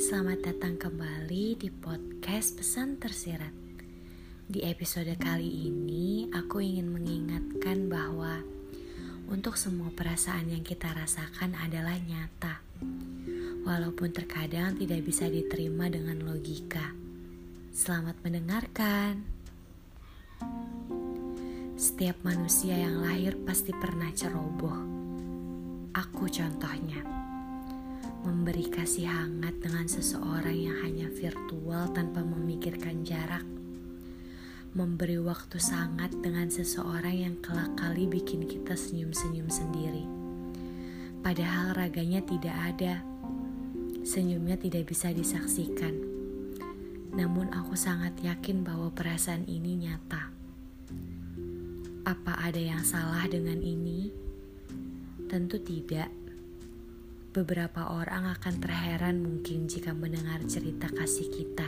Selamat datang kembali di podcast Pesan Tersirat. Di episode kali ini, aku ingin mengingatkan bahwa untuk semua perasaan yang kita rasakan adalah nyata, walaupun terkadang tidak bisa diterima dengan logika. Selamat mendengarkan. Setiap manusia yang lahir pasti pernah ceroboh. Aku contohnya memberi kasih hangat dengan seseorang yang hanya virtual tanpa memikirkan jarak, memberi waktu sangat dengan seseorang yang kelak kali bikin kita senyum-senyum sendiri. Padahal raganya tidak ada, senyumnya tidak bisa disaksikan. Namun aku sangat yakin bahwa perasaan ini nyata. Apa ada yang salah dengan ini? Tentu tidak Beberapa orang akan terheran mungkin jika mendengar cerita kasih kita.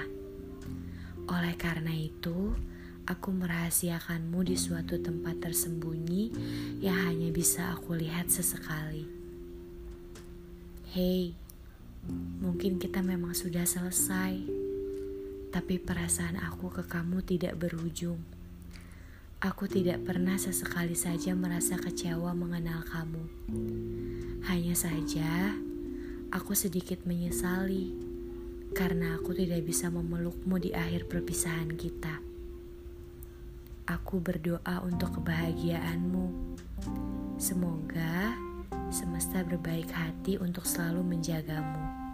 Oleh karena itu, aku merahasiakanmu di suatu tempat tersembunyi yang hanya bisa aku lihat sesekali. Hei, mungkin kita memang sudah selesai, tapi perasaan aku ke kamu tidak berujung. Aku tidak pernah sesekali saja merasa kecewa mengenal kamu. Hanya saja, aku sedikit menyesali karena aku tidak bisa memelukmu di akhir perpisahan kita. Aku berdoa untuk kebahagiaanmu. Semoga semesta berbaik hati untuk selalu menjagamu.